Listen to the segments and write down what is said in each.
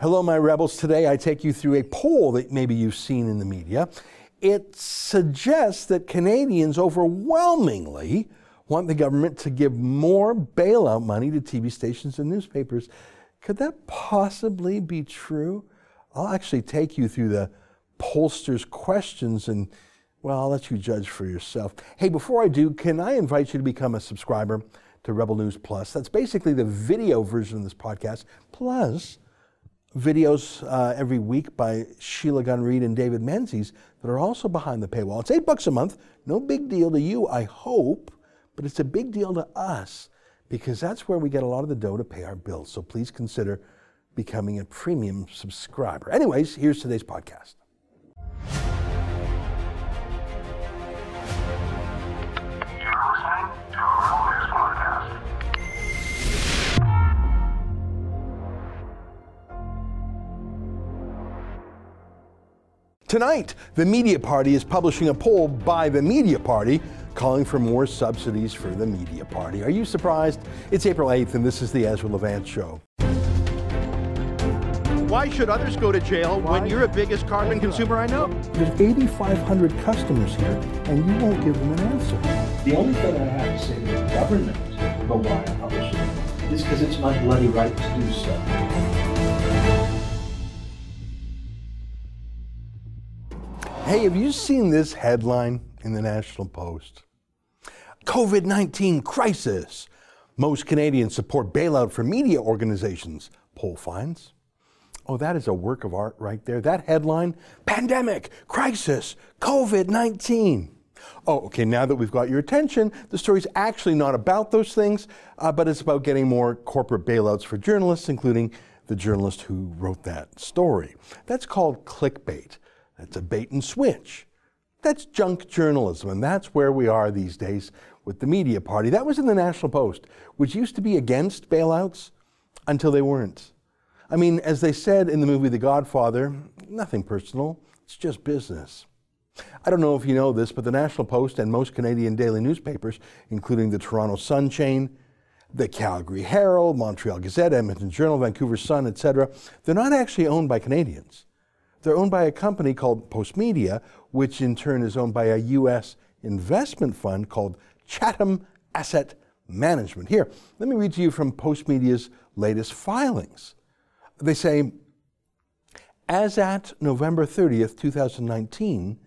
Hello, my rebels. Today I take you through a poll that maybe you've seen in the media. It suggests that Canadians overwhelmingly want the government to give more bailout money to TV stations and newspapers. Could that possibly be true? I'll actually take you through the pollsters' questions and, well, I'll let you judge for yourself. Hey, before I do, can I invite you to become a subscriber to Rebel News Plus? That's basically the video version of this podcast, plus videos uh, every week by Sheila Gunn Reid and David Menzies that are also behind the paywall. It's eight bucks a month. No big deal to you, I hope, but it's a big deal to us because that's where we get a lot of the dough to pay our bills. So please consider becoming a premium subscriber. Anyways, here's today's podcast. Tonight, the Media Party is publishing a poll by the Media Party calling for more subsidies for the Media Party. Are you surprised? It's April 8th, and this is the Ezra Levant Show. Why should others go to jail Why? when you're the biggest carbon consumer I know? There's 8,500 customers here, and you won't give them an answer. The only thing I have to say to the government about why I publish it is because it's my bloody right to do so. Hey, have you seen this headline in the National Post? COVID 19 crisis. Most Canadians support bailout for media organizations, poll finds. Oh, that is a work of art right there. That headline pandemic, crisis, COVID 19. Oh, okay, now that we've got your attention, the story's actually not about those things, uh, but it's about getting more corporate bailouts for journalists, including the journalist who wrote that story. That's called clickbait. That's a bait and switch. That's junk journalism, and that's where we are these days with the media party. That was in the National Post, which used to be against bailouts until they weren't. I mean, as they said in the movie The Godfather, nothing personal, it's just business. I don't know if you know this, but the National Post and most Canadian daily newspapers, including the Toronto Sun chain, the Calgary Herald, Montreal Gazette, Edmonton Journal, Vancouver Sun, etc., they're not actually owned by Canadians. They're owned by a company called Postmedia, which in turn is owned by a U.S. investment fund called Chatham Asset Management. Here, let me read to you from Postmedia's latest filings. They say, as at November 30th, 2019,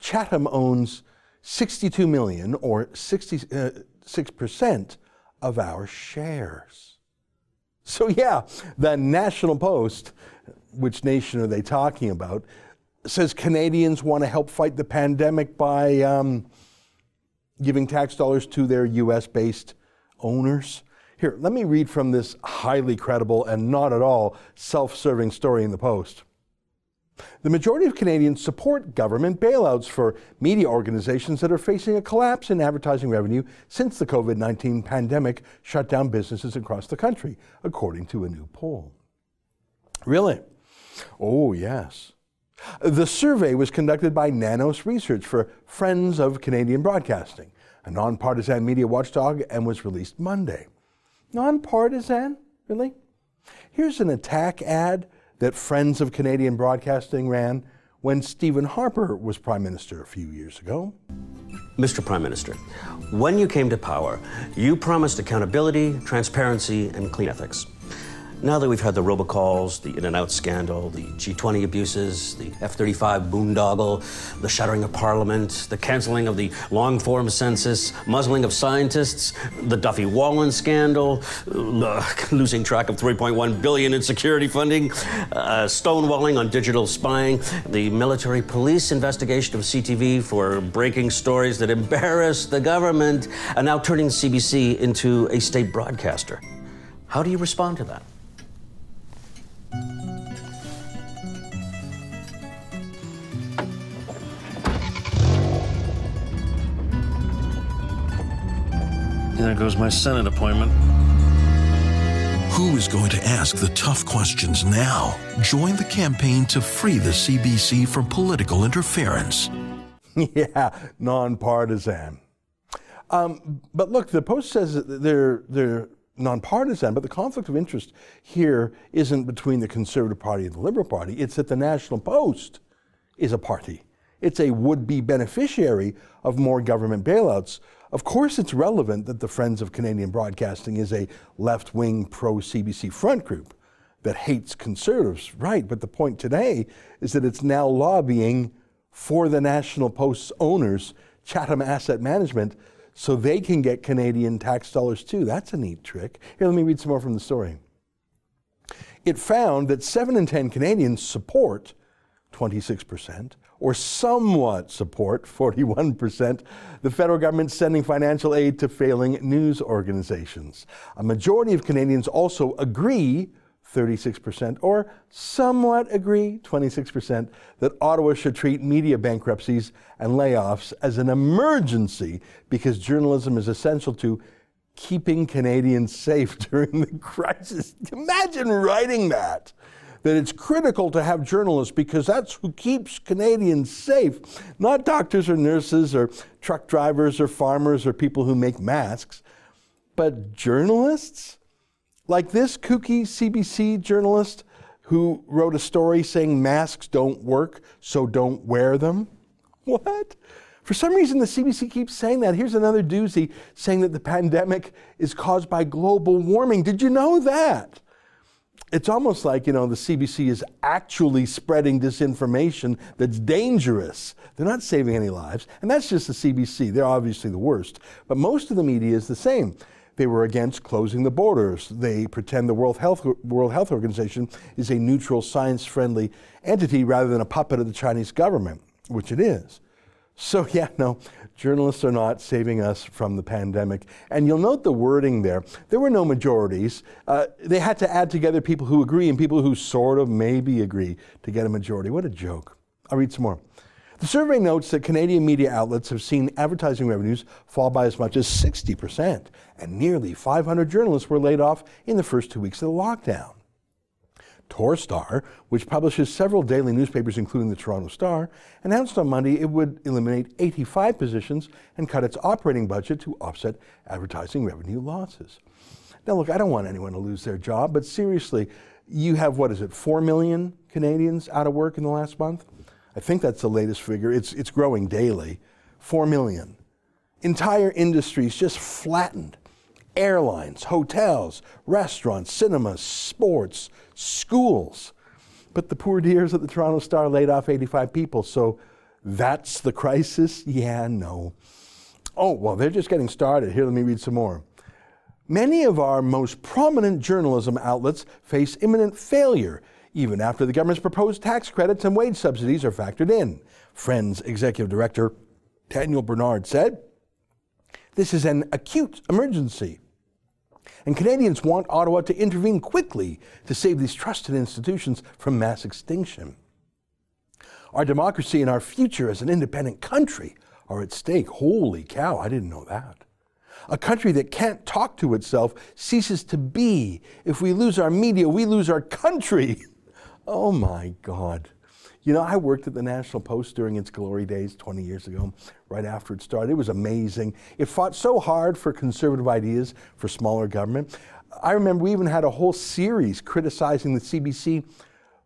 Chatham owns 62 million or 66% uh, of our shares. So, yeah, the National Post which nation are they talking about, says Canadians want to help fight the pandemic by um, giving tax dollars to their US based owners. Here, let me read from this highly credible and not at all self serving story in the Post. The majority of Canadians support government bailouts for media organizations that are facing a collapse in advertising revenue since the COVID 19 pandemic shut down businesses across the country, according to a new poll. Really? Oh, yes. The survey was conducted by Nanos Research for Friends of Canadian Broadcasting, a nonpartisan media watchdog, and was released Monday. Nonpartisan? Really? Here's an attack ad that Friends of Canadian Broadcasting ran when Stephen Harper was Prime Minister a few years ago. Mr. Prime Minister, when you came to power, you promised accountability, transparency, and clean ethics. Now that we've had the robocalls, the in and out scandal, the G20 abuses, the F 35 boondoggle, the shattering of Parliament, the canceling of the long form census, muzzling of scientists, the Duffy Wallen scandal, losing track of 3.1 billion in security funding, uh, stonewalling on digital spying, the military police investigation of CTV for breaking stories that embarrass the government, and now turning CBC into a state broadcaster. How do you respond to that? There goes my Senate appointment. Who is going to ask the tough questions now? Join the campaign to free the CBC from political interference. yeah, nonpartisan. Um, but look, the Post says that they're, they're nonpartisan, but the conflict of interest here isn't between the Conservative Party and the Liberal Party. It's that the National Post is a party. It's a would be beneficiary of more government bailouts. Of course, it's relevant that the Friends of Canadian Broadcasting is a left wing pro CBC front group that hates conservatives, right? But the point today is that it's now lobbying for the National Post's owners, Chatham Asset Management, so they can get Canadian tax dollars too. That's a neat trick. Here, let me read some more from the story. It found that 7 in 10 Canadians support 26%, or somewhat support 41%, the federal government sending financial aid to failing news organizations. A majority of Canadians also agree 36%, or somewhat agree, 26%, that Ottawa should treat media bankruptcies and layoffs as an emergency because journalism is essential to keeping Canadians safe during the crisis. Imagine writing that. That it's critical to have journalists because that's who keeps Canadians safe, not doctors or nurses or truck drivers or farmers or people who make masks, but journalists? Like this kooky CBC journalist who wrote a story saying masks don't work, so don't wear them. What? For some reason, the CBC keeps saying that. Here's another doozy saying that the pandemic is caused by global warming. Did you know that? It's almost like, you know, the CBC is actually spreading disinformation that's dangerous. They're not saving any lives. And that's just the CBC. They're obviously the worst. But most of the media is the same. They were against closing the borders. They pretend the World Health, World Health Organization is a neutral, science friendly entity rather than a puppet of the Chinese government, which it is. So, yeah, no, journalists are not saving us from the pandemic. And you'll note the wording there. There were no majorities. Uh, they had to add together people who agree and people who sort of maybe agree to get a majority. What a joke. I'll read some more. The survey notes that Canadian media outlets have seen advertising revenues fall by as much as 60%, and nearly 500 journalists were laid off in the first two weeks of the lockdown. Torstar, which publishes several daily newspapers, including the Toronto Star, announced on Monday it would eliminate 85 positions and cut its operating budget to offset advertising revenue losses. Now, look, I don't want anyone to lose their job, but seriously, you have, what is it, 4 million Canadians out of work in the last month? I think that's the latest figure. It's, it's growing daily. Four million. Entire industries just flattened. Airlines, hotels, restaurants, cinemas, sports, schools. But the poor dears at the Toronto Star laid off 85 people. So that's the crisis? Yeah, no. Oh, well, they're just getting started. Here, let me read some more. Many of our most prominent journalism outlets face imminent failure even after the government's proposed tax credits and wage subsidies are factored in. Friends Executive Director Daniel Bernard said, This is an acute emergency. And Canadians want Ottawa to intervene quickly to save these trusted institutions from mass extinction. Our democracy and our future as an independent country are at stake. Holy cow, I didn't know that. A country that can't talk to itself ceases to be. If we lose our media, we lose our country. Oh my God. You know, I worked at the National Post during its glory days 20 years ago, right after it started. It was amazing. It fought so hard for conservative ideas for smaller government. I remember we even had a whole series criticizing the CBC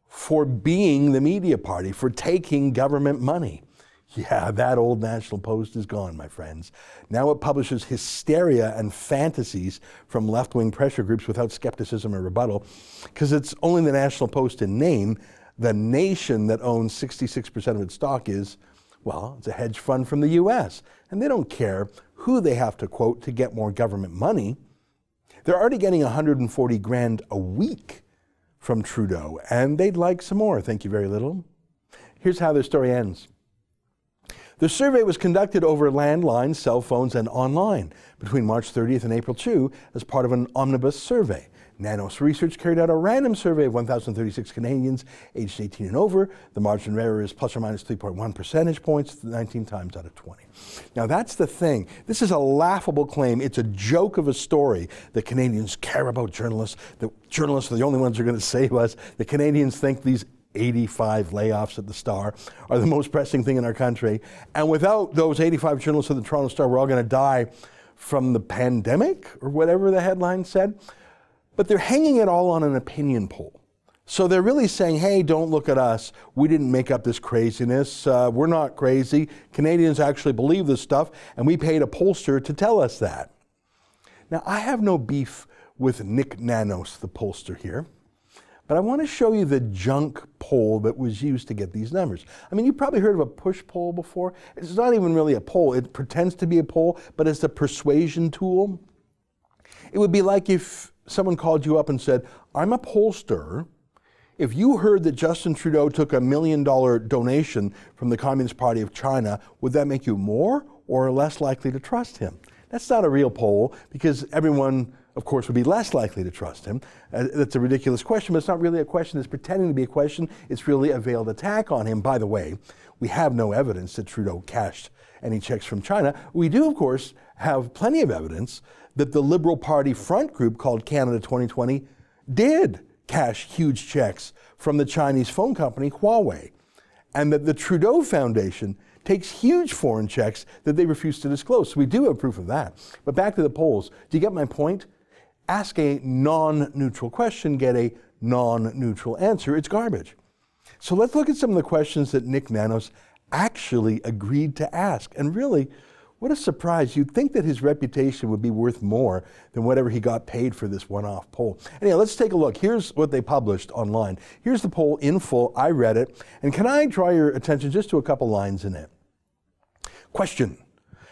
for being the media party, for taking government money. Yeah, that old National Post is gone, my friends. Now it publishes hysteria and fantasies from left wing pressure groups without skepticism or rebuttal, because it's only the National Post in name. The nation that owns 66% of its stock is, well, it's a hedge fund from the US. And they don't care who they have to quote to get more government money. They're already getting 140 grand a week from Trudeau, and they'd like some more. Thank you very little. Here's how their story ends. The survey was conducted over landlines, cell phones, and online between March 30th and April 2 as part of an omnibus survey. Nanos Research carried out a random survey of 1,036 Canadians aged 18 and over. The margin of error is plus or minus 3.1 percentage points, 19 times out of 20. Now, that's the thing. This is a laughable claim. It's a joke of a story that Canadians care about journalists, that journalists are the only ones who are going to save us, that Canadians think these 85 layoffs at the Star are the most pressing thing in our country. And without those 85 journalists at the Toronto Star, we're all going to die from the pandemic or whatever the headline said. But they're hanging it all on an opinion poll. So they're really saying, hey, don't look at us. We didn't make up this craziness. Uh, we're not crazy. Canadians actually believe this stuff, and we paid a pollster to tell us that. Now, I have no beef with Nick Nanos, the pollster here, but I want to show you the junk poll that was used to get these numbers. I mean, you've probably heard of a push poll before. It's not even really a poll, it pretends to be a poll, but it's a persuasion tool. It would be like if someone called you up and said, I'm a pollster if you heard that Justin Trudeau took a million dollar donation from the Communist Party of China, would that make you more or less likely to trust him? That's not a real poll because everyone, of course, would be less likely to trust him. Uh, that's a ridiculous question, but it's not really a question. It's pretending to be a question. It's really a veiled attack on him. By the way, we have no evidence that Trudeau cashed any checks from China. We do, of course, have plenty of evidence that the Liberal Party front group called Canada 2020 did cash huge checks from the Chinese phone company Huawei, and that the Trudeau Foundation takes huge foreign checks that they refuse to disclose. So we do have proof of that. But back to the polls. Do you get my point? Ask a non neutral question, get a non neutral answer. It's garbage. So let's look at some of the questions that Nick Nanos actually agreed to ask. And really, what a surprise. You'd think that his reputation would be worth more than whatever he got paid for this one off poll. Anyway, let's take a look. Here's what they published online. Here's the poll in full. I read it. And can I draw your attention just to a couple lines in it? Question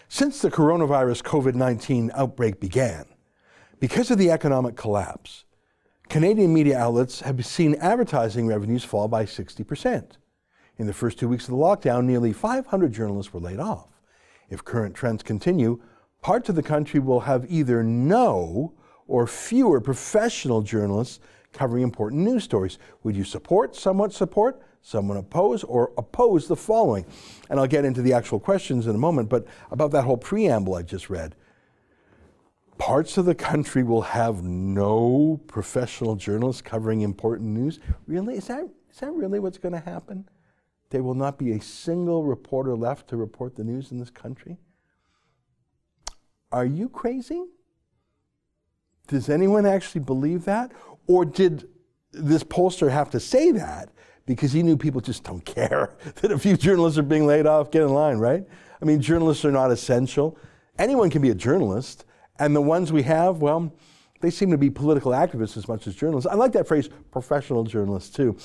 Since the coronavirus COVID 19 outbreak began, because of the economic collapse, Canadian media outlets have seen advertising revenues fall by 60%. In the first two weeks of the lockdown, nearly 500 journalists were laid off. If current trends continue, parts of the country will have either no or fewer professional journalists covering important news stories. Would you support, somewhat support, someone oppose, or oppose the following? And I'll get into the actual questions in a moment, but about that whole preamble I just read. Parts of the country will have no professional journalists covering important news. Really? Is that, is that really what's going to happen? there will not be a single reporter left to report the news in this country? Are you crazy? Does anyone actually believe that? Or did this pollster have to say that because he knew people just don't care that a few journalists are being laid off? Get in line, right? I mean, journalists are not essential. Anyone can be a journalist, and the ones we have, well, they seem to be political activists as much as journalists. I like that phrase, professional journalists, too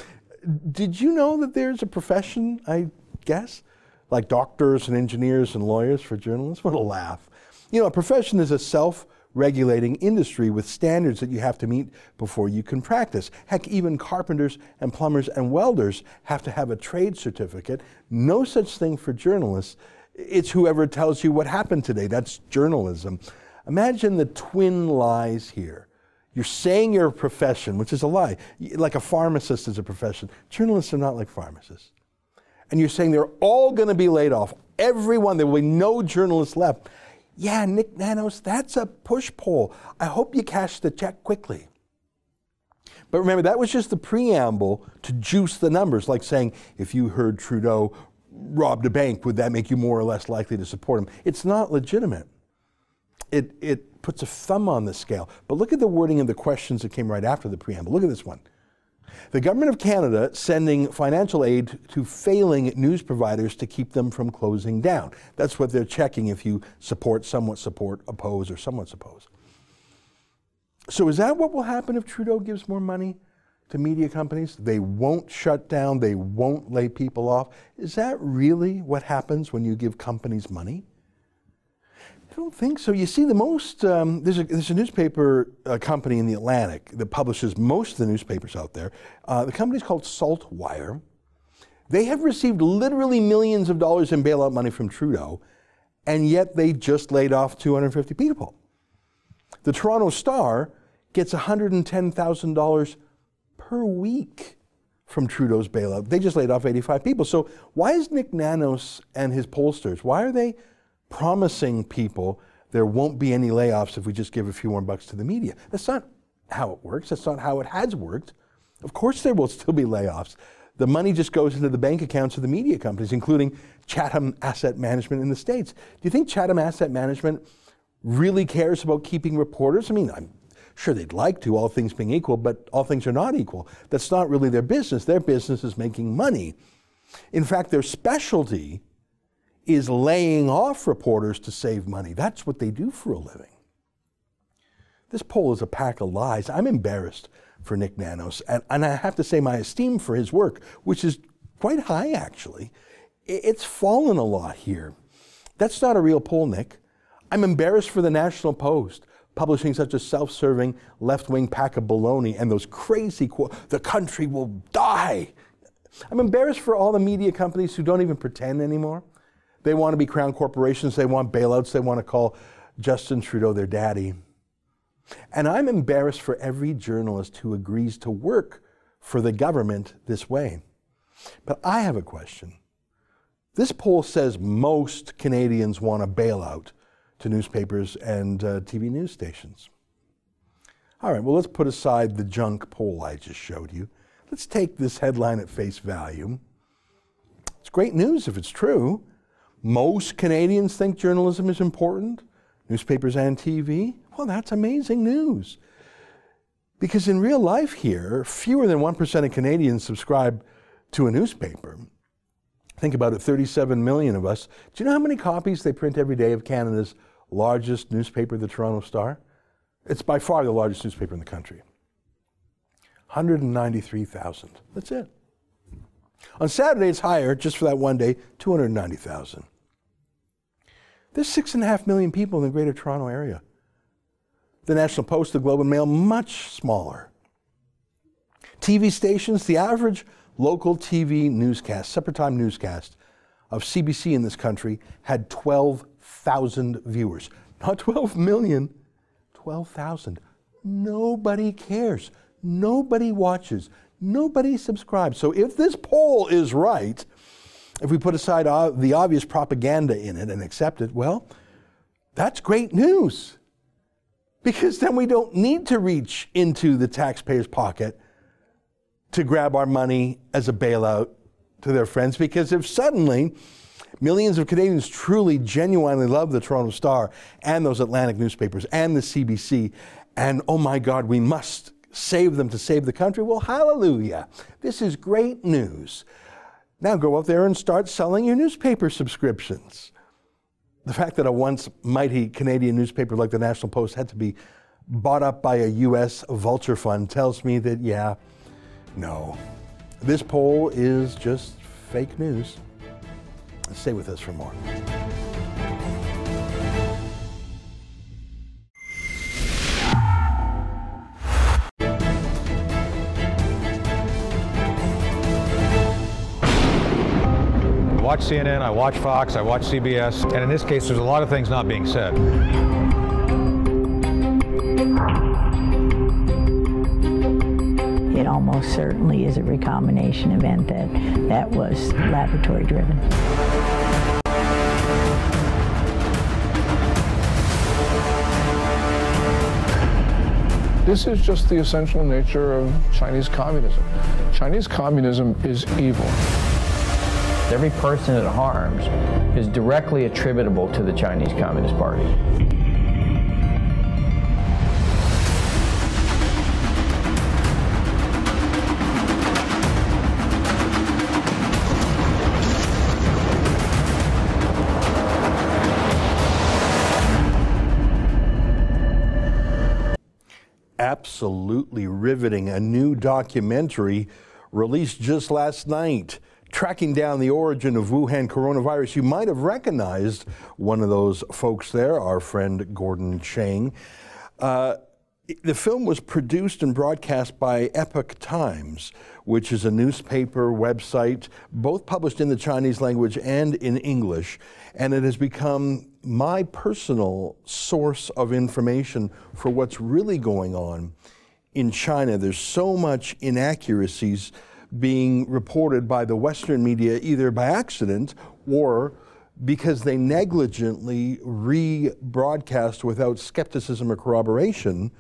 did you know that there's a profession, I guess, like doctors and engineers and lawyers for journalists? What a laugh. You know, a profession is a self regulating industry with standards that you have to meet before you can practice. Heck, even carpenters and plumbers and welders have to have a trade certificate. No such thing for journalists. It's whoever tells you what happened today. That's journalism. Imagine the twin lies here. You're saying you're a profession, which is a lie. Like a pharmacist is a profession. Journalists are not like pharmacists. And you're saying they're all going to be laid off. Everyone, there will be no journalists left. Yeah, Nick Nanos, that's a push poll. I hope you cash the check quickly. But remember, that was just the preamble to juice the numbers, like saying if you heard Trudeau robbed a bank, would that make you more or less likely to support him? It's not legitimate. It, it puts a thumb on the scale. But look at the wording of the questions that came right after the preamble. Look at this one. The Government of Canada sending financial aid to failing news providers to keep them from closing down. That's what they're checking if you support, somewhat support, oppose, or somewhat oppose. So is that what will happen if Trudeau gives more money to media companies? They won't shut down, they won't lay people off. Is that really what happens when you give companies money? I don't think so. You see, the most um, there's a there's a newspaper uh, company in the Atlantic that publishes most of the newspapers out there. Uh, the company's called Saltwire. They have received literally millions of dollars in bailout money from Trudeau, and yet they just laid off 250 people. The Toronto Star gets $110,000 per week from Trudeau's bailout. They just laid off 85 people. So why is Nick Nanos and his pollsters? Why are they? Promising people there won't be any layoffs if we just give a few more bucks to the media. That's not how it works. That's not how it has worked. Of course, there will still be layoffs. The money just goes into the bank accounts of the media companies, including Chatham Asset Management in the States. Do you think Chatham Asset Management really cares about keeping reporters. I mean, I'm sure they'd like to, all things being equal, but all things are not equal. That's not really their business. Their business is making money. In fact, their specialty is laying off reporters to save money. That's what they do for a living. This poll is a pack of lies. I'm embarrassed for Nick Nanos, and, and I have to say my esteem for his work, which is quite high actually, it's fallen a lot here. That's not a real poll, Nick. I'm embarrassed for the National Post publishing such a self-serving left-wing pack of baloney and those crazy quotes, the country will die. I'm embarrassed for all the media companies who don't even pretend anymore. They want to be crown corporations, they want bailouts, they want to call Justin Trudeau their daddy. And I'm embarrassed for every journalist who agrees to work for the government this way. But I have a question. This poll says most Canadians want a bailout to newspapers and uh, TV news stations. All right, well, let's put aside the junk poll I just showed you. Let's take this headline at face value. It's great news if it's true. Most Canadians think journalism is important, newspapers and TV. Well, that's amazing news. Because in real life here, fewer than 1% of Canadians subscribe to a newspaper. Think about it 37 million of us. Do you know how many copies they print every day of Canada's largest newspaper, the Toronto Star? It's by far the largest newspaper in the country. 193,000. That's it. On Saturday, it's higher, just for that one day, 290,000. There's six and a half million people in the Greater Toronto Area. The National Post, the Globe and Mail, much smaller. TV stations, the average local TV newscast, separate time newscast of CBC in this country had 12,000 viewers. Not 12 million, 12,000. Nobody cares. Nobody watches. Nobody subscribes. So if this poll is right, if we put aside the obvious propaganda in it and accept it, well, that's great news. Because then we don't need to reach into the taxpayer's pocket to grab our money as a bailout to their friends. Because if suddenly millions of Canadians truly, genuinely love the Toronto Star and those Atlantic newspapers and the CBC, and oh my God, we must save them to save the country, well, hallelujah. This is great news. Now go out there and start selling your newspaper subscriptions. The fact that a once mighty Canadian newspaper like the National Post had to be bought up by a U.S. vulture fund tells me that, yeah, no. This poll is just fake news. Stay with us for more. Watch CNN, I watch Fox, I watch CBS, and in this case, there's a lot of things not being said. It almost certainly is a recombination event that, that was laboratory driven. This is just the essential nature of Chinese communism. Chinese communism is evil. Every person it harms is directly attributable to the Chinese Communist Party. Absolutely riveting. A new documentary released just last night tracking down the origin of Wuhan coronavirus. You might have recognized one of those folks there, our friend Gordon Chang. Uh, the film was produced and broadcast by Epoch Times, which is a newspaper website, both published in the Chinese language and in English. And it has become my personal source of information for what's really going on in China. There's so much inaccuracies being reported by the Western media either by accident or because they negligently rebroadcast without skepticism or corroboration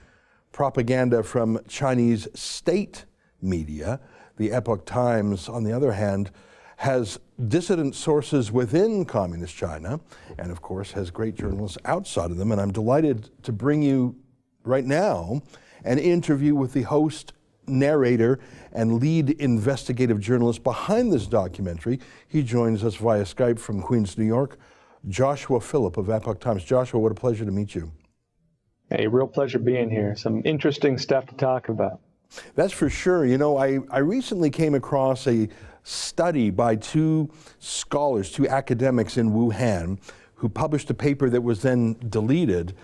propaganda from Chinese state media. The Epoch Times, on the other hand, has dissident sources within Communist China, and of course has great journalists outside of them. And I'm delighted to bring you right now an interview with the host, narrator, and lead investigative journalist behind this documentary. He joins us via Skype from Queens, New York, Joshua Phillip of Epoch Times. Joshua, what a pleasure to meet you. Hey, real pleasure being here. Some interesting stuff to talk about. That's for sure. You know, I, I recently came across a study by two scholars, two academics in Wuhan, who published a paper that was then deleted,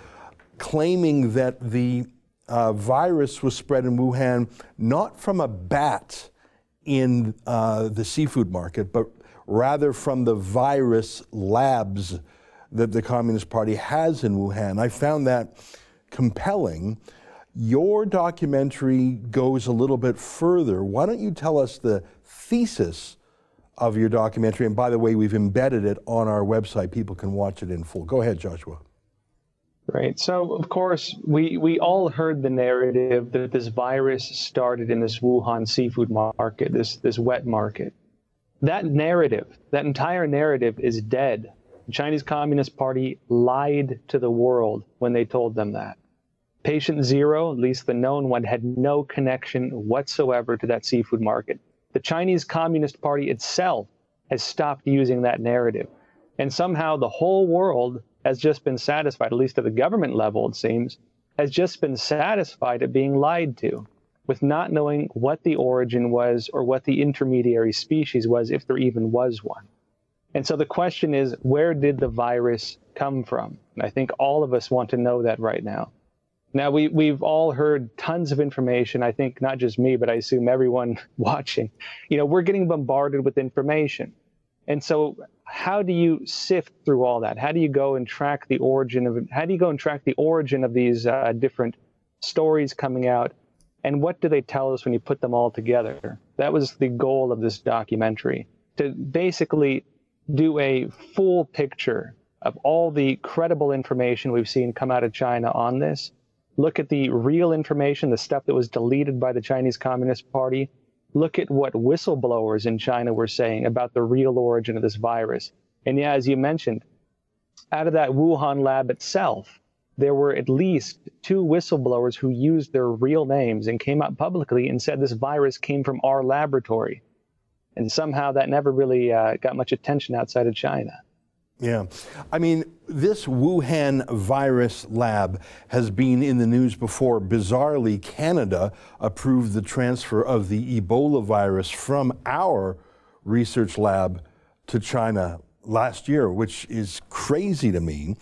claiming that the uh, virus was spread in Wuhan not from a bat in uh, the seafood market, but rather from the virus labs that the Communist Party has in Wuhan. I found that compelling. Your documentary goes a little bit further. Why don't you tell us the thesis of your documentary? And by the way, we've embedded it on our website. People can watch it in full. Go ahead, Joshua. Right. So, of course, we, we all heard the narrative that this virus started in this Wuhan seafood market, this, this wet market. That narrative, that entire narrative is dead. The Chinese Communist Party lied to the world when they told them that. Patient zero, at least the known one, had no connection whatsoever to that seafood market. The Chinese Communist Party itself has stopped using that narrative. And somehow the whole world has just been satisfied, at least at the government level, it seems, has just been satisfied at being lied to with not knowing what the origin was or what the intermediary species was, if there even was one. And so the question is, where did the virus come from? And I think all of us want to know that right now. Now, we, we've all heard tons of information. I think not just me, but I assume everyone watching. You know, we're getting bombarded with information. And so, how do you sift through all that? How do you go and track the origin of how do you go and track the origin of these uh, different stories coming out? And what do they tell us when you put them all together? That was the goal of this documentary to basically do a full picture of all the credible information we've seen come out of China on this. Look at the real information, the stuff that was deleted by the Chinese Communist Party, look at what whistleblowers in China were saying about the real origin of this virus. And yeah, as you mentioned, out of that Wuhan lab itself, there were at least two whistleblowers who used their real names and came out publicly and said this virus came from our laboratory. And somehow that never really uh, got much attention outside of China. Yeah. I mean, this Wuhan virus lab has been in the news before. Bizarrely, Canada approved the transfer of the Ebola virus from our research lab to China last year, which is crazy to me.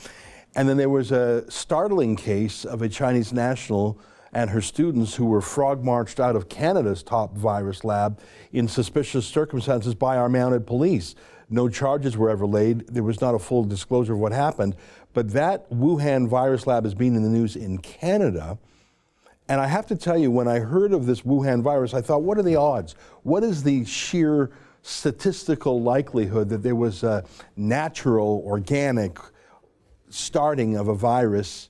And then there was a startling case of a Chinese national and her students who were frog marched out of Canada's top virus lab in suspicious circumstances by our mounted police. No charges were ever laid. There was not a full disclosure of what happened. But that Wuhan virus lab has been in the news in Canada. And I have to tell you, when I heard of this Wuhan virus, I thought, what are the odds? What is the sheer statistical likelihood that there was a natural, organic starting of a virus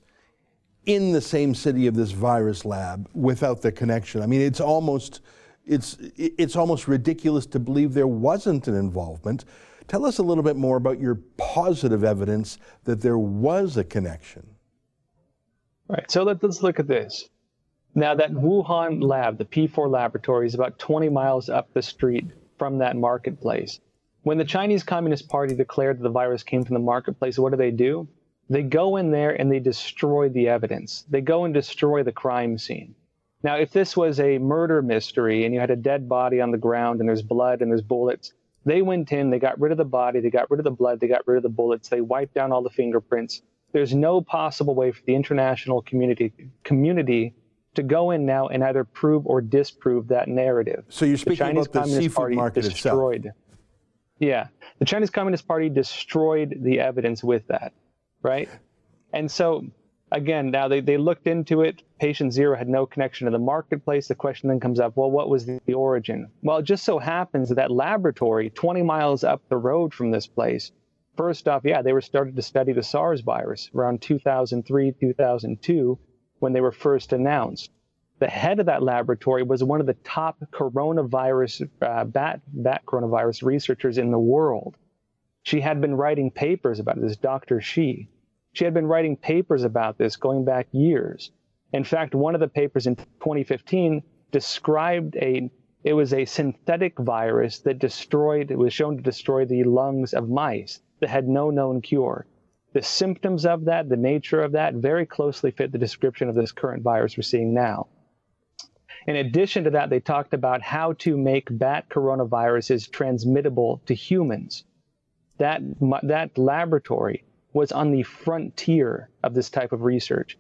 in the same city of this virus lab without the connection? I mean, it's almost it's it's almost ridiculous to believe there wasn't an involvement. Tell us a little bit more about your positive evidence that there was a connection. Right. So let, us look at this. Now, that Wuhan lab, the P4 laboratory, is about 20 miles up the street from that marketplace. When the Chinese Communist Party declared that the virus came from the marketplace, what do they do? They go in there and they destroy the evidence. They go and destroy the crime scene. Now, if this was a murder mystery and you had a dead body on the ground and there's blood and there's bullets, they went in, they got rid of the body, they got rid of the blood, they got rid of the bullets, they wiped down all the fingerprints. There's no possible way for the international community community to go in now and either prove or disprove that narrative. So you're speaking the Chinese about the Communist seafood Party market destroyed. Itself. Yeah, the Chinese Communist Party destroyed the evidence with that, right? And so again, now they, they looked into it. Patient zero had no connection to the marketplace. The question then comes up well, what was the, origin? Well, it just so happens that that laboratory, 20 miles up the road from this place, first off, yeah, they were started to study the SARS virus around 2003, 2002, when they were first announced. the head of that laboratory was one of the top coronavirus, uh, bat, bat coronavirus researchers in the world. She had been writing papers about this, Dr. Shi. She had been writing papers about this going back years. In fact, one of the papers in 2015 described a it was a synthetic virus that destroyed it was shown to destroy the lungs of mice that had no known cure. The symptoms of that, the nature of that, very closely fit the description of this current virus we're seeing now. In addition to that, they talked about how to make bat coronaviruses transmittable to humans. That, that laboratory was on the frontier of this type of research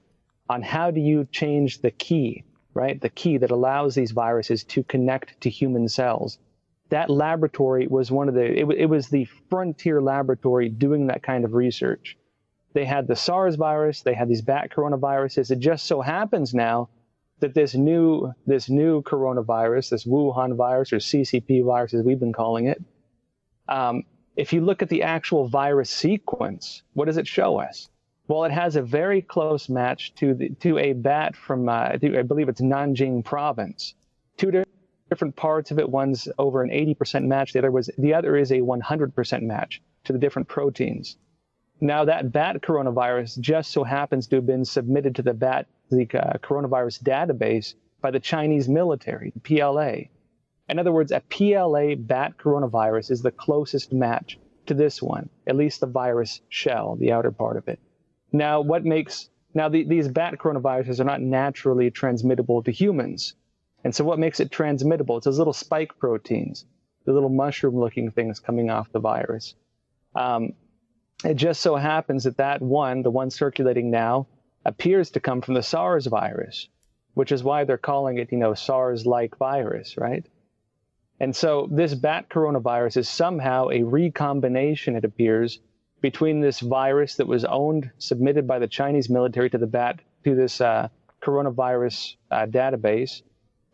on how do you change the key, right? The key that allows these viruses to connect to human cells. That laboratory was one of the, it, it was the frontier laboratory doing that kind of research. They had the SARS virus, they had these bat coronaviruses. It just so happens now that this new this new coronavirus, this Wuhan virus or CCP virus as we've been calling it, um, if you look at the actual virus sequence, what does it show us? Well, it has a very close match to the, to a bat from uh, I believe it's Nanjing province. Two different parts of it. One's over an 80% match. The other was the other is a 100% match to the different proteins. Now that bat coronavirus just so happens to have been submitted to the bat the uh, coronavirus database by the Chinese military, PLA. In other words, a PLA bat coronavirus is the closest match to this one, at least the virus shell, the outer part of it. Now, what makes now the, these bat coronaviruses are not naturally transmittable to humans, and so what makes it transmittable? It's those little spike proteins, the little mushroom-looking things coming off the virus. Um, it just so happens that that one, the one circulating now, appears to come from the SARS virus, which is why they're calling it, you know, SARS-like virus, right? And so this bat coronavirus is somehow a recombination, it appears, between this virus that was owned, submitted by the Chinese military to the bat, to this uh, coronavirus uh, database,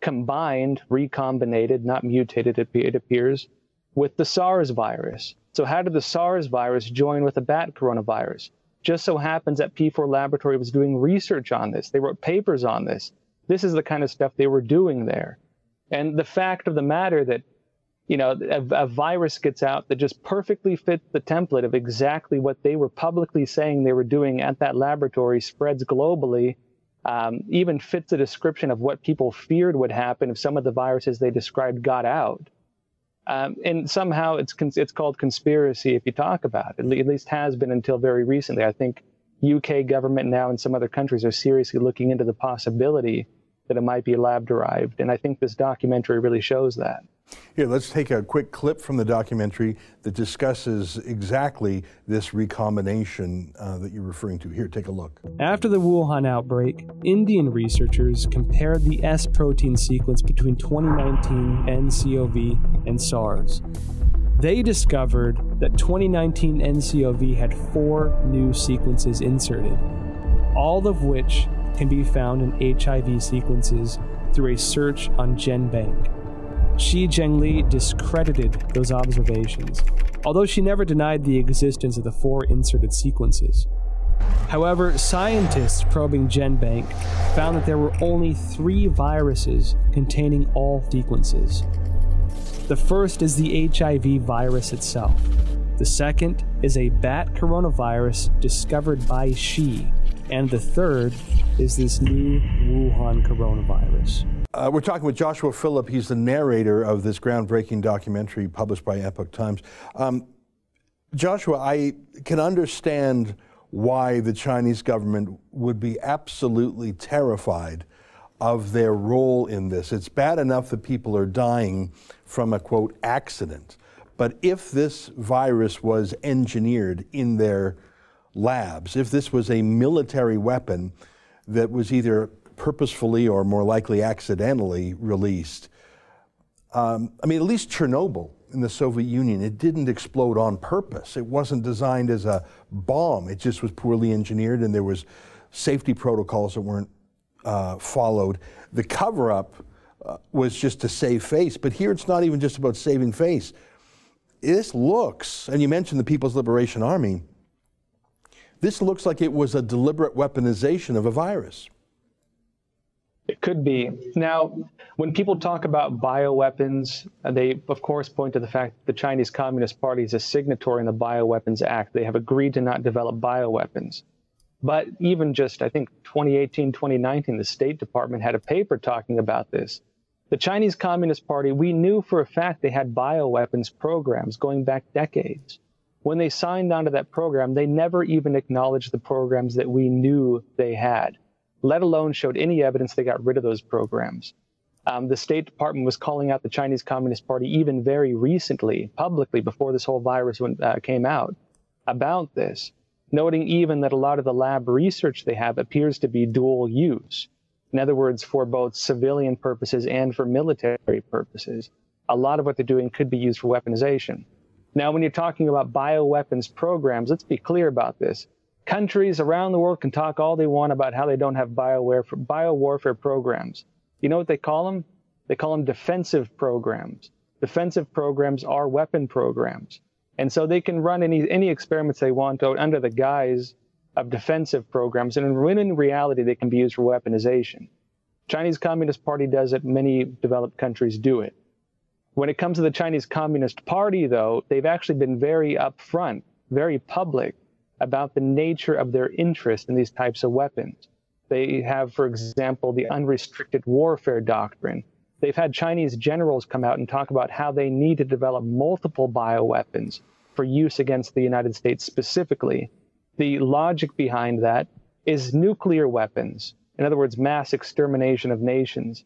combined, recombinated, not mutated, it appears, with the SARS virus. So how did the SARS virus join with the bat coronavirus? Just so happens that P4 Laboratory was doing research on this. They wrote papers on this. This is the kind of stuff they were doing there. And the fact of the matter that, you know, a, a virus gets out that just perfectly fits the template of exactly what they were publicly saying they were doing at that laboratory spreads globally, um, even fits the description of what people feared would happen if some of the viruses they described got out. Um, and somehow it's it's called conspiracy if you talk about it. At least has been until very recently. I think UK government now and some other countries are seriously looking into the possibility that it might be lab derived, and I think this documentary really shows that. Here, let's take a quick clip from the documentary that discusses exactly this recombination uh, that you're referring to. Here, take a look. After the Wuhan outbreak, Indian researchers compared the S protein sequence between 2019 NCOV and SARS. They discovered that 2019 NCOV had four new sequences inserted, all of which can be found in HIV sequences through a search on GenBank. Shi Zhengli discredited those observations, although she never denied the existence of the four inserted sequences. However, scientists probing GenBank found that there were only three viruses containing all sequences. The first is the HIV virus itself. The second is a bat coronavirus discovered by Shi. And the third is this new Wuhan coronavirus. Uh, we're talking with Joshua Phillip. He's the narrator of this groundbreaking documentary published by Epoch Times. Um, Joshua, I can understand why the Chinese government would be absolutely terrified of their role in this. It's bad enough that people are dying from a quote accident. But if this virus was engineered in their labs, if this was a military weapon that was either purposefully or more likely accidentally released. Um, I mean, at least Chernobyl in the Soviet Union, it didn't explode on purpose. It wasn't designed as a bomb. It just was poorly engineered, and there was safety protocols that weren't uh, followed. The cover-up uh, was just to save face, but here it's not even just about saving face. This looks, and you mentioned the People's Liberation Army. This looks like it was a deliberate weaponization of a virus. It could be. Now, when people talk about bioweapons, uh, they, of course, point to the fact that the Chinese Communist Party is a signatory in the Bioweapons Act. They have agreed to not develop bioweapons. But even just, I think, 2018, 2019, the State Department had a paper talking about this. The Chinese Communist Party, we knew for a fact they had bioweapons programs going back decades. When they signed onto that program, they never even acknowledged the programs that we knew they had let alone showed any evidence they got rid of those programs. Um, the State Department was calling out the Chinese Communist Party even very recently, publicly, before this whole virus went, uh, came out, about this, noting even that a lot of the lab research they have appears to be dual use. In other words, for both civilian purposes and for military purposes. A lot of what they're doing could be used for weaponization. Now, when you're talking about bioweapons programs, let's be clear about this countries around the world can talk all they want about how they don't have bio warfare programs. You know what they call them? They call them defensive programs. Defensive programs are weapon programs. And so they can run any, any experiments they want under the guise of defensive programs. And when in reality, they can be used for weaponization. Chinese Communist Party does it. Many developed countries do it. When it comes to the Chinese Communist Party, though, they've actually been very upfront, very public about the nature of their interest in these types of weapons. They have, for example, the unrestricted warfare doctrine. They've had Chinese generals come out and talk about how they need to develop multiple bioweapons for use against the United States specifically. The logic behind that is nuclear weapons, in other words, mass extermination of nations,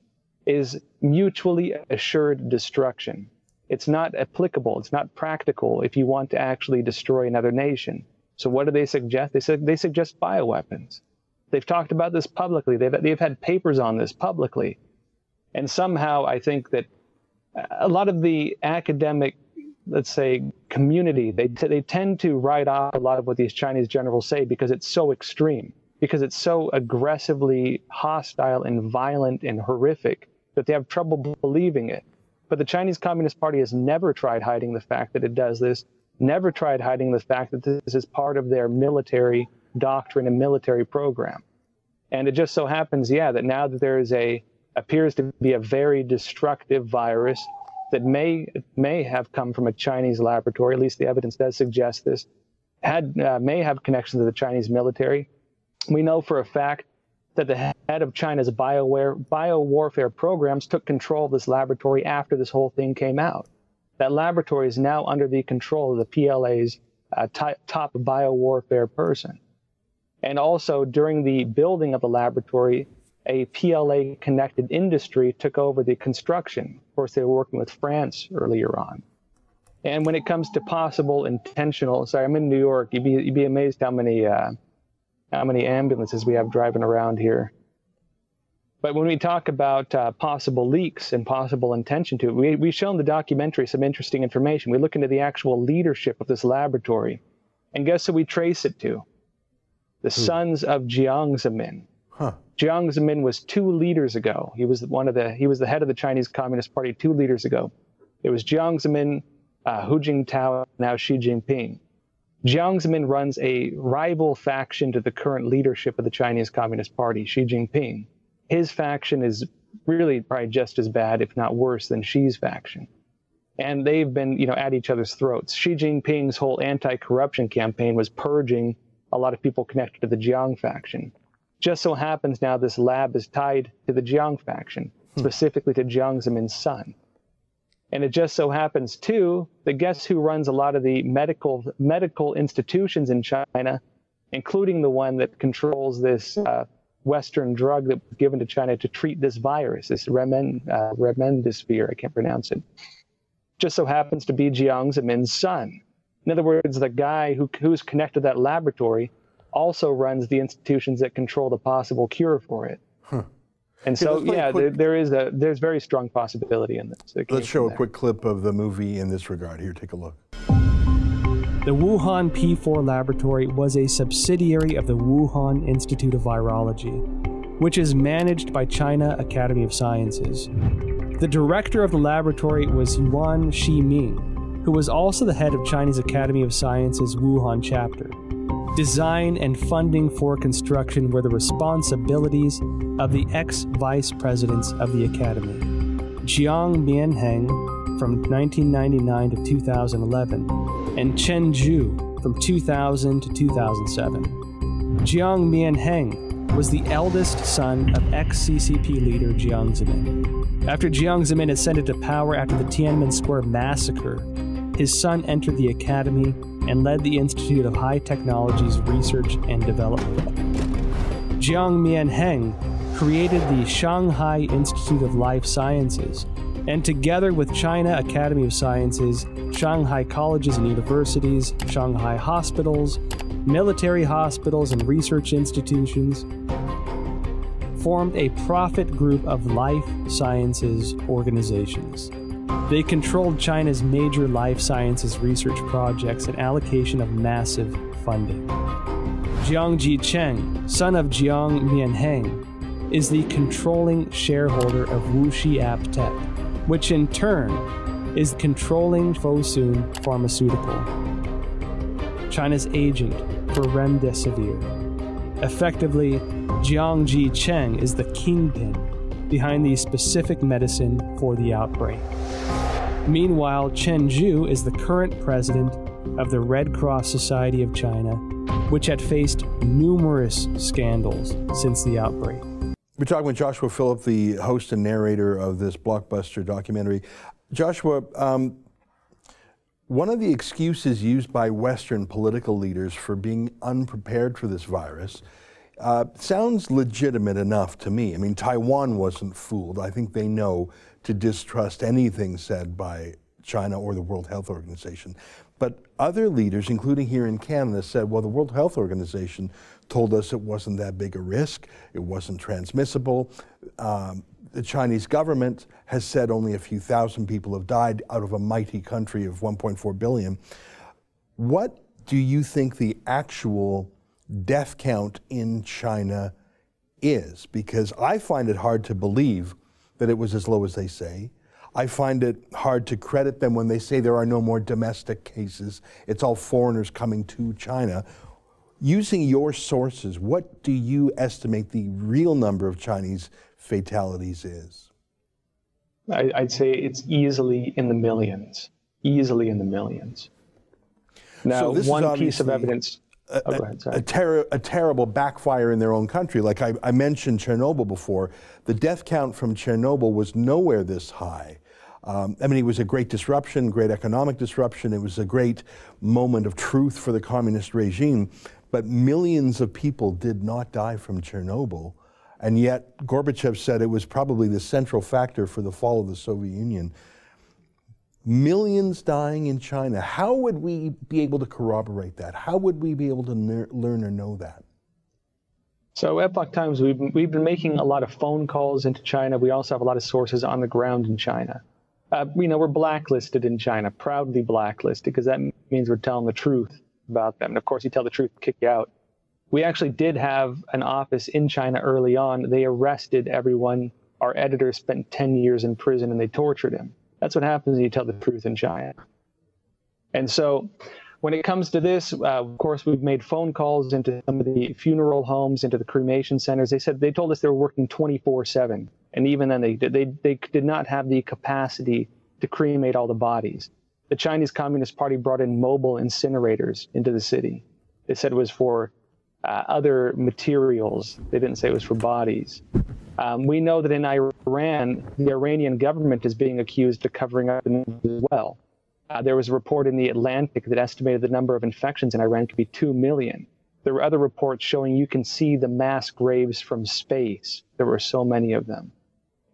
is mutually assured destruction. It's not applicable, it's not practical if you want to actually destroy another nation. So what do they suggest? They said they suggest bioweapons. They've talked about this publicly. They've they've had papers on this publicly, and somehow I think that uh, a lot of the academic, let's say, community they t- they tend to write off a lot of what these Chinese generals say because it's so extreme, because it's so aggressively hostile and violent and horrific that they have trouble believing it. But the Chinese Communist Party has never tried hiding the fact that it does this never tried hiding the fact that this is part of their military doctrine and military program. And it just so happens, yeah, that now that there is a appears to be a very destructive virus that may may have come from a Chinese laboratory. At least the evidence does suggest this. Had uh, may have connections to the Chinese military. We know for a fact that the head of China's bioware biowarfare programs took control of this laboratory after this whole thing came out. That laboratory is now under the control of the PLA's uh, t- top biowarfare person. And also, during the building of the laboratory, a PLA connected industry took over the construction. Of course, they were working with France earlier on. And when it comes to possible intentional, sorry, I'm in New York. You'd be, you'd be amazed how many uh, how many ambulances we have driving around here. But when we talk about uh, possible leaks and possible intention to it, we, we've shown the documentary some interesting information. We look into the actual leadership of this laboratory. And guess who we trace it to? The hmm. sons of Jiang Zemin. Huh. Jiang Zemin was two leaders ago. He was one of the he was the head of the Chinese Communist Party two leaders ago. It was Jiang Zemin, uh, Hu Jintao, now Xi Jinping. Jiang Zemin runs a rival faction to the current leadership of the Chinese Communist Party, Xi Jinping his faction is really probably just as bad, if not worse, than Xi's faction. And they've been, you know, at each other's throats. Xi Jinping's whole anti-corruption campaign was purging a lot of people connected to the Jiang faction. Just so happens now this lab is tied to the Jiang faction, hmm. specifically to Jiang Zemin's son. And it just so happens too that guess who runs a lot of the medical medical institutions in China, including the one that controls this uh, Western drug that was given to China to treat this virus, this remen, uh, remdesivir, I can't pronounce it. Just so happens to be Jiang Zemin's son. In other words, the guy who, who's connected to that laboratory also runs the institutions that control the possible cure for it. Huh. And so, yeah, quick... there, there is a there's very strong possibility in this. Let's show a quick clip of the movie in this regard. Here, take a look. The Wuhan P4 laboratory was a subsidiary of the Wuhan Institute of Virology, which is managed by China Academy of Sciences. The director of the laboratory was Yuan Zhiming, who was also the head of Chinese Academy of Sciences Wuhan chapter. Design and funding for construction were the responsibilities of the ex vice presidents of the Academy Jiang Mianheng from 1999 to 2011, and Chen Zhu from 2000 to 2007. Jiang Mianheng was the eldest son of ex CCP leader Jiang Zemin. After Jiang Zemin ascended to power after the Tiananmen Square massacre, his son entered the academy and led the Institute of High Technologies Research and Development. Jiang Mianheng created the Shanghai Institute of Life Sciences, and together with China Academy of Sciences, Shanghai colleges and universities, Shanghai hospitals, military hospitals, and research institutions, formed a profit group of life sciences organizations. They controlled China's major life sciences research projects and allocation of massive funding. Jiang Zhicheng, son of Jiang Mianheng, is the controlling shareholder of Wuxi AppTec, which in turn is controlling Fosun Pharmaceutical, China's agent for Remdesivir. Effectively, Jiang Zhicheng is the kingpin behind the specific medicine for the outbreak. Meanwhile, Chen Zhu is the current president of the Red Cross Society of China, which had faced numerous scandals since the outbreak. We're talking with Joshua Phillip, the host and narrator of this blockbuster documentary. Joshua, um, one of the excuses used by Western political leaders for being unprepared for this virus uh, sounds legitimate enough to me. I mean, Taiwan wasn't fooled. I think they know to distrust anything said by China or the World Health Organization. But other leaders, including here in Canada, said, well, the World Health Organization told us it wasn't that big a risk, it wasn't transmissible. Um, the Chinese government has said only a few thousand people have died out of a mighty country of 1.4 billion. What do you think the actual death count in China is, because I find it hard to believe that it was as low as they say. I find it hard to credit them when they say there are no more domestic cases. It's all foreigners coming to China. Using your sources, what do you estimate the real number of Chinese fatalities is? I'd say it's easily in the millions. Easily in the millions. Now, so one piece of evidence a, oh, ahead, a, ter- a, terrible backfire in their own country. Like I, I, mentioned Chernobyl before, the death count from Chernobyl was nowhere this high. Um, I mean, it was a great disruption, great economic disruption. It was a great moment of truth for the communist regime. But millions of people did not die from Chernobyl. And yet, Gorbachev said it was probably the central factor for the fall of the Soviet Union millions dying in China. How would we be able to corroborate that? How would we be able to learn or know that? So, Epoch Times, we've been, we've been making a lot of phone calls into China. We also have a lot of sources on the ground in China. Uh, you know, we're blacklisted in China, proudly blacklisted, because that means we're telling the truth about them. And of course, you tell the truth, kick you out. We actually did have an office in China early on. They arrested everyone. Our editor spent 10 years in prison and they tortured him. That's what happens when you tell the truth in China. And so when it comes to this, uh, of course, we've made phone calls into some of the funeral homes, into the cremation centers. They said they told us they were working 24 7. And even then, they, they, they did not have the capacity to cremate all the bodies. The Chinese Communist Party brought in mobile incinerators into the city. They said it was for uh, other materials. They didn't say it was for bodies. Um, we know that in Iran, the Iranian government is being accused of covering up as well. Uh, there was a report in the Atlantic that estimated the number of infections in Iran could be 2 million. There were other reports showing you can see the mass graves from space. There were so many of them.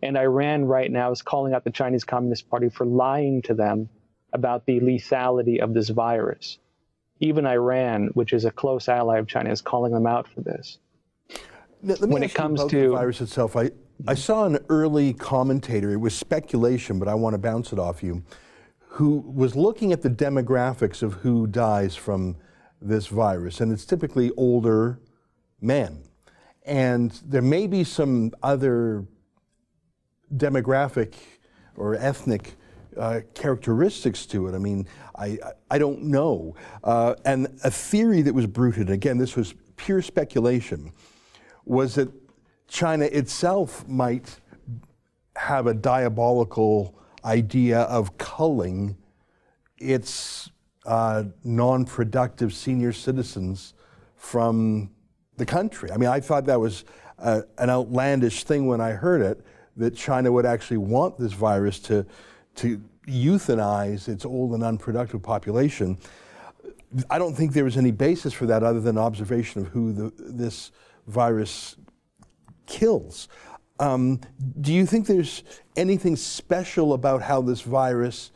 And Iran right now is calling out the Chinese Communist Party for lying to them about the lethality of this virus. Even Iran, which is a close ally of China, is calling them out for this when it comes to the virus itself, I, I saw an early commentator, it was speculation, but I want to bounce it off you, who was looking at the demographics of who dies from this virus. And it's typically older men. And there may be some other demographic or ethnic uh, characteristics to it. I mean, I, I don't know. Uh, and a theory that was bruited, again, this was pure speculation, was that China itself might have a diabolical idea of culling its uh, non productive senior citizens from the country. I mean, I thought that was uh, an outlandish thing when I heard it that China would actually want this virus to, to euthanize its old and unproductive population. I don't think there was any basis for that other than observation of who the, this virus kills. Um, do you think there's anything special about how this virus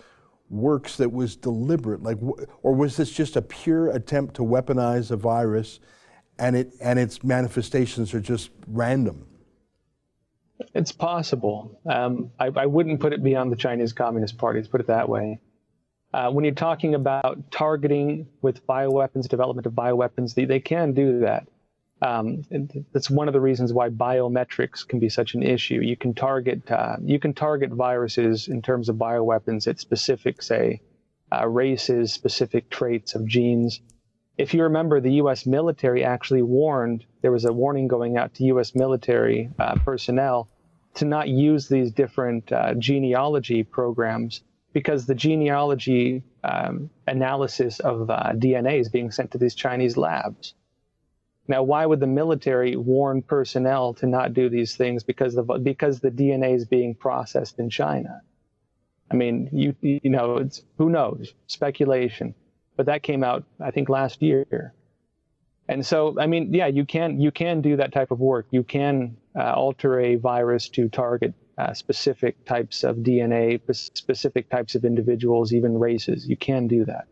works that was deliberate? Like, or was this just a pure attempt to weaponize a virus, and it and its manifestations are just random? It's possible. Um, I, I, wouldn't put it beyond the Chinese Communist Party. Let's put it that way. Uh, when you're talking about targeting with bioweapons, development of bioweapons, they, they can do that. Um, that's one of the reasons why biometrics can be such an issue. You can target uh, you can target viruses in terms of bioweapons at specific, say, uh, races, specific traits of genes. If you remember, the U.S. military actually warned there was a warning going out to U.S. military uh, personnel to not use these different uh, genealogy programs because the genealogy um, analysis of uh, DNA is being sent to these Chinese labs. Now, why would the military warn personnel to not do these things? Because the because the DNA is being processed in China. I mean, you you know, it's who knows, speculation. But that came out, I think, last year. And so, I mean, yeah, you can you can do that type of work. You can uh, alter a virus to target uh, specific types of DNA, specific types of individuals, even races. You can do that.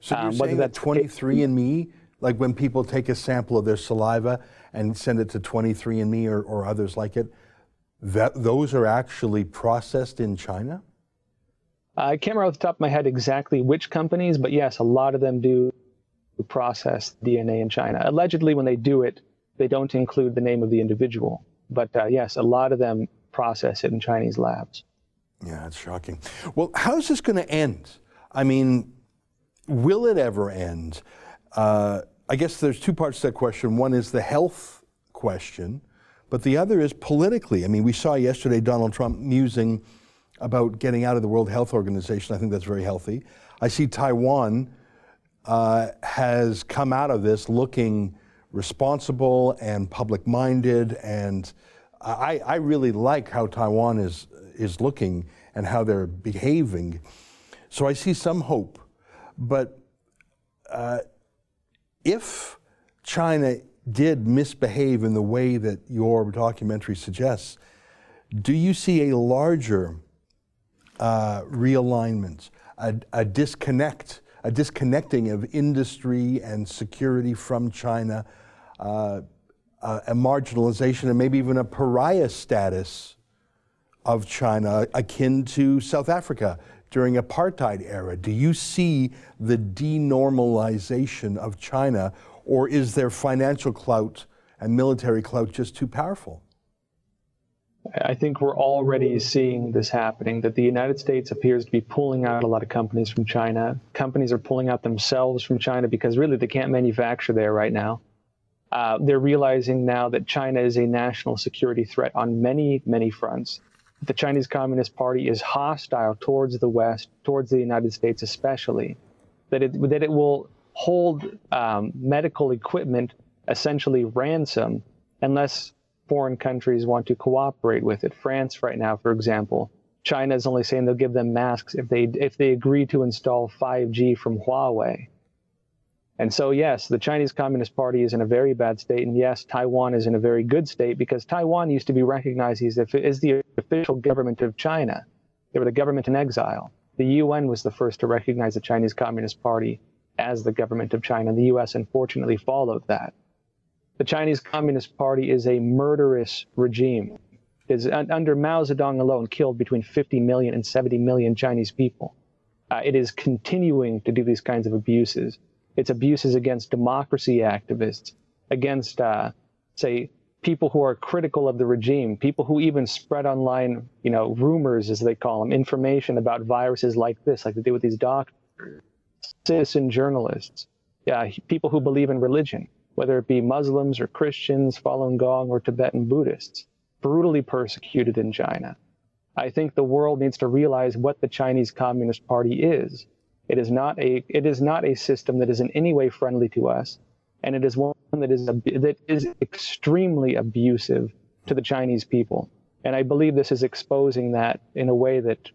So you're um, saying that 23andMe like when people take a sample of their saliva and send it to 23andMe or, or others like it, that those are actually processed in China? I can't remember off the top of my head exactly which companies, but yes, a lot of them do process DNA in China. Allegedly, when they do it, they don't include the name of the individual. But uh, yes, a lot of them process it in Chinese labs. Yeah, it's shocking. Well, how's this going to end? I mean, will it ever end? Uh, I guess there's two parts to that question. One is the health question, but the other is politically. I mean, we saw yesterday Donald Trump musing about getting out of the World Health Organization. I think that's very healthy. I see Taiwan uh, has come out of this looking responsible and public minded, and I, I really like how Taiwan is, is looking and how they're behaving. So I see some hope. But uh, if China did misbehave in the way that your documentary suggests, do you see a larger uh, realignment, a, a, disconnect, a disconnecting of industry and security from China, uh, uh, a marginalization, and maybe even a pariah status of China, akin to South Africa during apartheid era? Do you see the denormalization of China, or is their financial clout and military clout just too powerful? I think we're already seeing this happening, that the United States appears to be pulling out a lot of companies from China. Companies are pulling out themselves from China because really they can't manufacture there right now. Uh, they're realizing now that China is a national security threat on many, many fronts the Chinese Communist Party is hostile towards the West, towards the United States especially, that it, that it will hold um, medical equipment essentially ransom unless foreign countries want to cooperate with it. France, right now, for example, China is only saying they'll give them masks if they if they agree to install 5G from Huawei. And so, yes, the Chinese Communist Party is in a very bad state. And yes, Taiwan is in a very good state because Taiwan used to be recognized as, as the official government of China. They were the government in exile. The UN was the first to recognize the Chinese Communist Party as the government of China. The US unfortunately followed that. The Chinese Communist Party is a murderous regime. Is under Mao Zedong alone killed between 50 million and 70 million Chinese people. Uh, it is continuing to do these kinds of abuses. It's abuses against democracy activists, against, uh, say, people who are critical of the regime, people who even spread online, you know, rumors as they call them, information about viruses like this, like they do with these doctors, citizen journalists, yeah, people who believe in religion, whether it be Muslims or Christians, Falun Gong or Tibetan Buddhists, brutally persecuted in China. I think the world needs to realize what the Chinese Communist Party is. It is not a it is not a system that is in any way friendly to us, and it is one that is that is extremely abusive to the Chinese people. And I believe this is exposing that in a way that,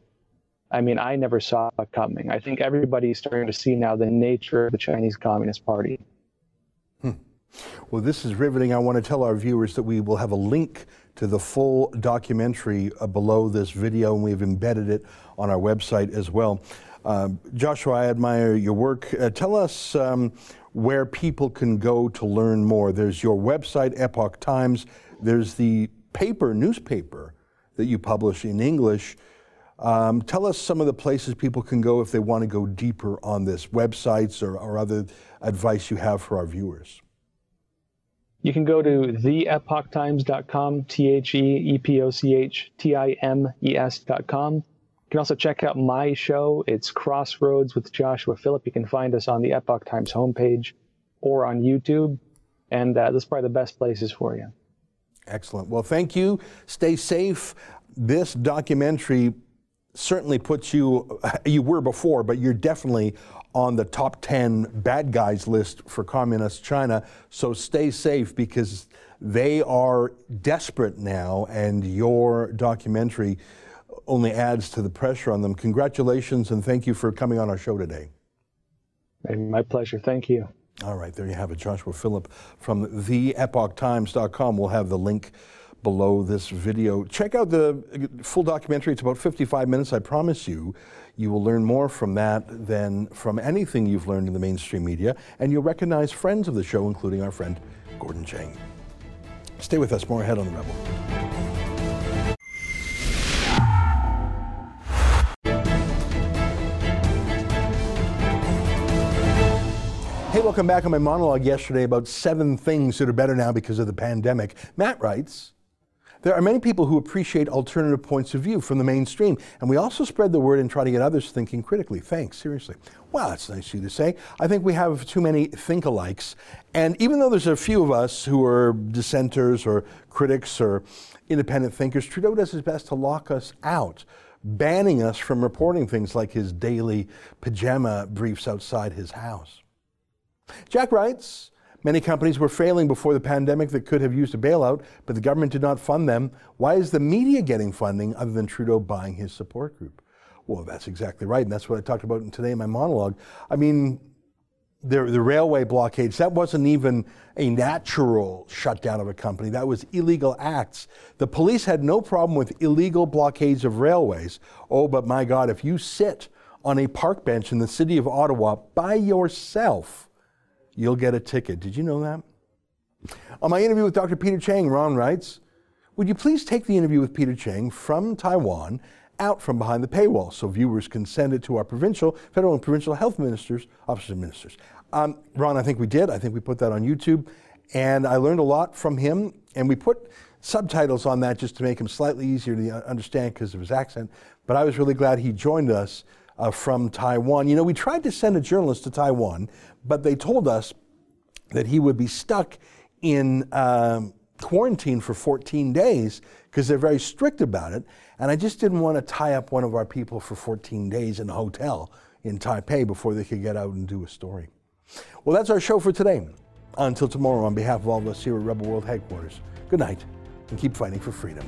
I mean, I never saw coming. I think everybody's starting to see now the nature of the Chinese Communist Party. Well, this is riveting. I want to tell our viewers that we will have a link to the full documentary uh, below this video, and we've embedded it on our website as well. Uh, Joshua, I admire your work. Uh, tell us um, where people can go to learn more. There's your website, Epoch Times. There's the paper, newspaper that you publish in English. Um, tell us some of the places people can go if they want to go deeper on this, websites or, or other advice you have for our viewers. You can go to theepochtimes.com, T H E E P O C H T I M E S.com. You can also check out my show. It's Crossroads with Joshua Phillip. You can find us on the Epoch Times homepage or on YouTube. And uh, that's probably the best places for you. Excellent. Well, thank you. Stay safe. This documentary certainly puts you, you were before, but you're definitely on the top 10 bad guys list for communist China. So stay safe because they are desperate now, and your documentary only adds to the pressure on them. Congratulations and thank you for coming on our show today. My pleasure. Thank you. All right, there you have it. Joshua Phillip from theepochtimes.com. We'll have the link below this video. Check out the uh, full documentary. It's about 55 minutes. I promise you, you will learn more from that than from anything you've learned in the mainstream media, and you'll recognize friends of the show, including our friend Gordon Chang. Stay with us. More ahead on The Rebel. Hey, welcome back on my monologue yesterday about seven things that are better now because of the pandemic. Matt writes, there are many people who appreciate alternative points of view from the mainstream, and we also spread the word and try to get others thinking critically. Thanks, seriously. Well, that's nice of you to say. I think we have too many think alikes, and even though there's a few of us who are dissenters or critics or independent thinkers, Trudeau does his best to lock us out, banning us from reporting things like his daily pajama briefs outside his house. Jack writes, Many companies were failing before the pandemic that could have used a bailout, but the government did not fund them. Why is the media getting funding other than Trudeau buying his support group? Well, that's exactly right, and that's what I talked about today in my monologue. I mean, the, the railway blockades, that wasn't even a natural shutdown of a company. That was illegal acts. The police had no problem with illegal blockades of railways. Oh, but my God, if you sit on a park bench in the city of Ottawa by yourself, you'll get a ticket. Did you know that? On my interview with Dr. Peter Chang, Ron writes, Would you please take the interview with Peter Chang from Taiwan out from behind the paywall so viewers can send it to our provincial, federal, and provincial health ministers, officers, and ministers? Um, Ron, I think we did. I think we put that on YouTube. And I learned a lot from him. And we put subtitles on that just to make him slightly easier to understand because of his accent. But I was really glad he joined us uh, from Taiwan. You know, we tried to send a journalist to Taiwan, but they told us that he would be stuck in um, quarantine for 14 days because they're very strict about it. And I just didn't want to tie up one of our people for 14 days in a hotel in Taipei before they could get out and do a story. Well, that's our show for today. Until tomorrow, on behalf of all of us here at Rebel World Headquarters, good night and keep fighting for freedom.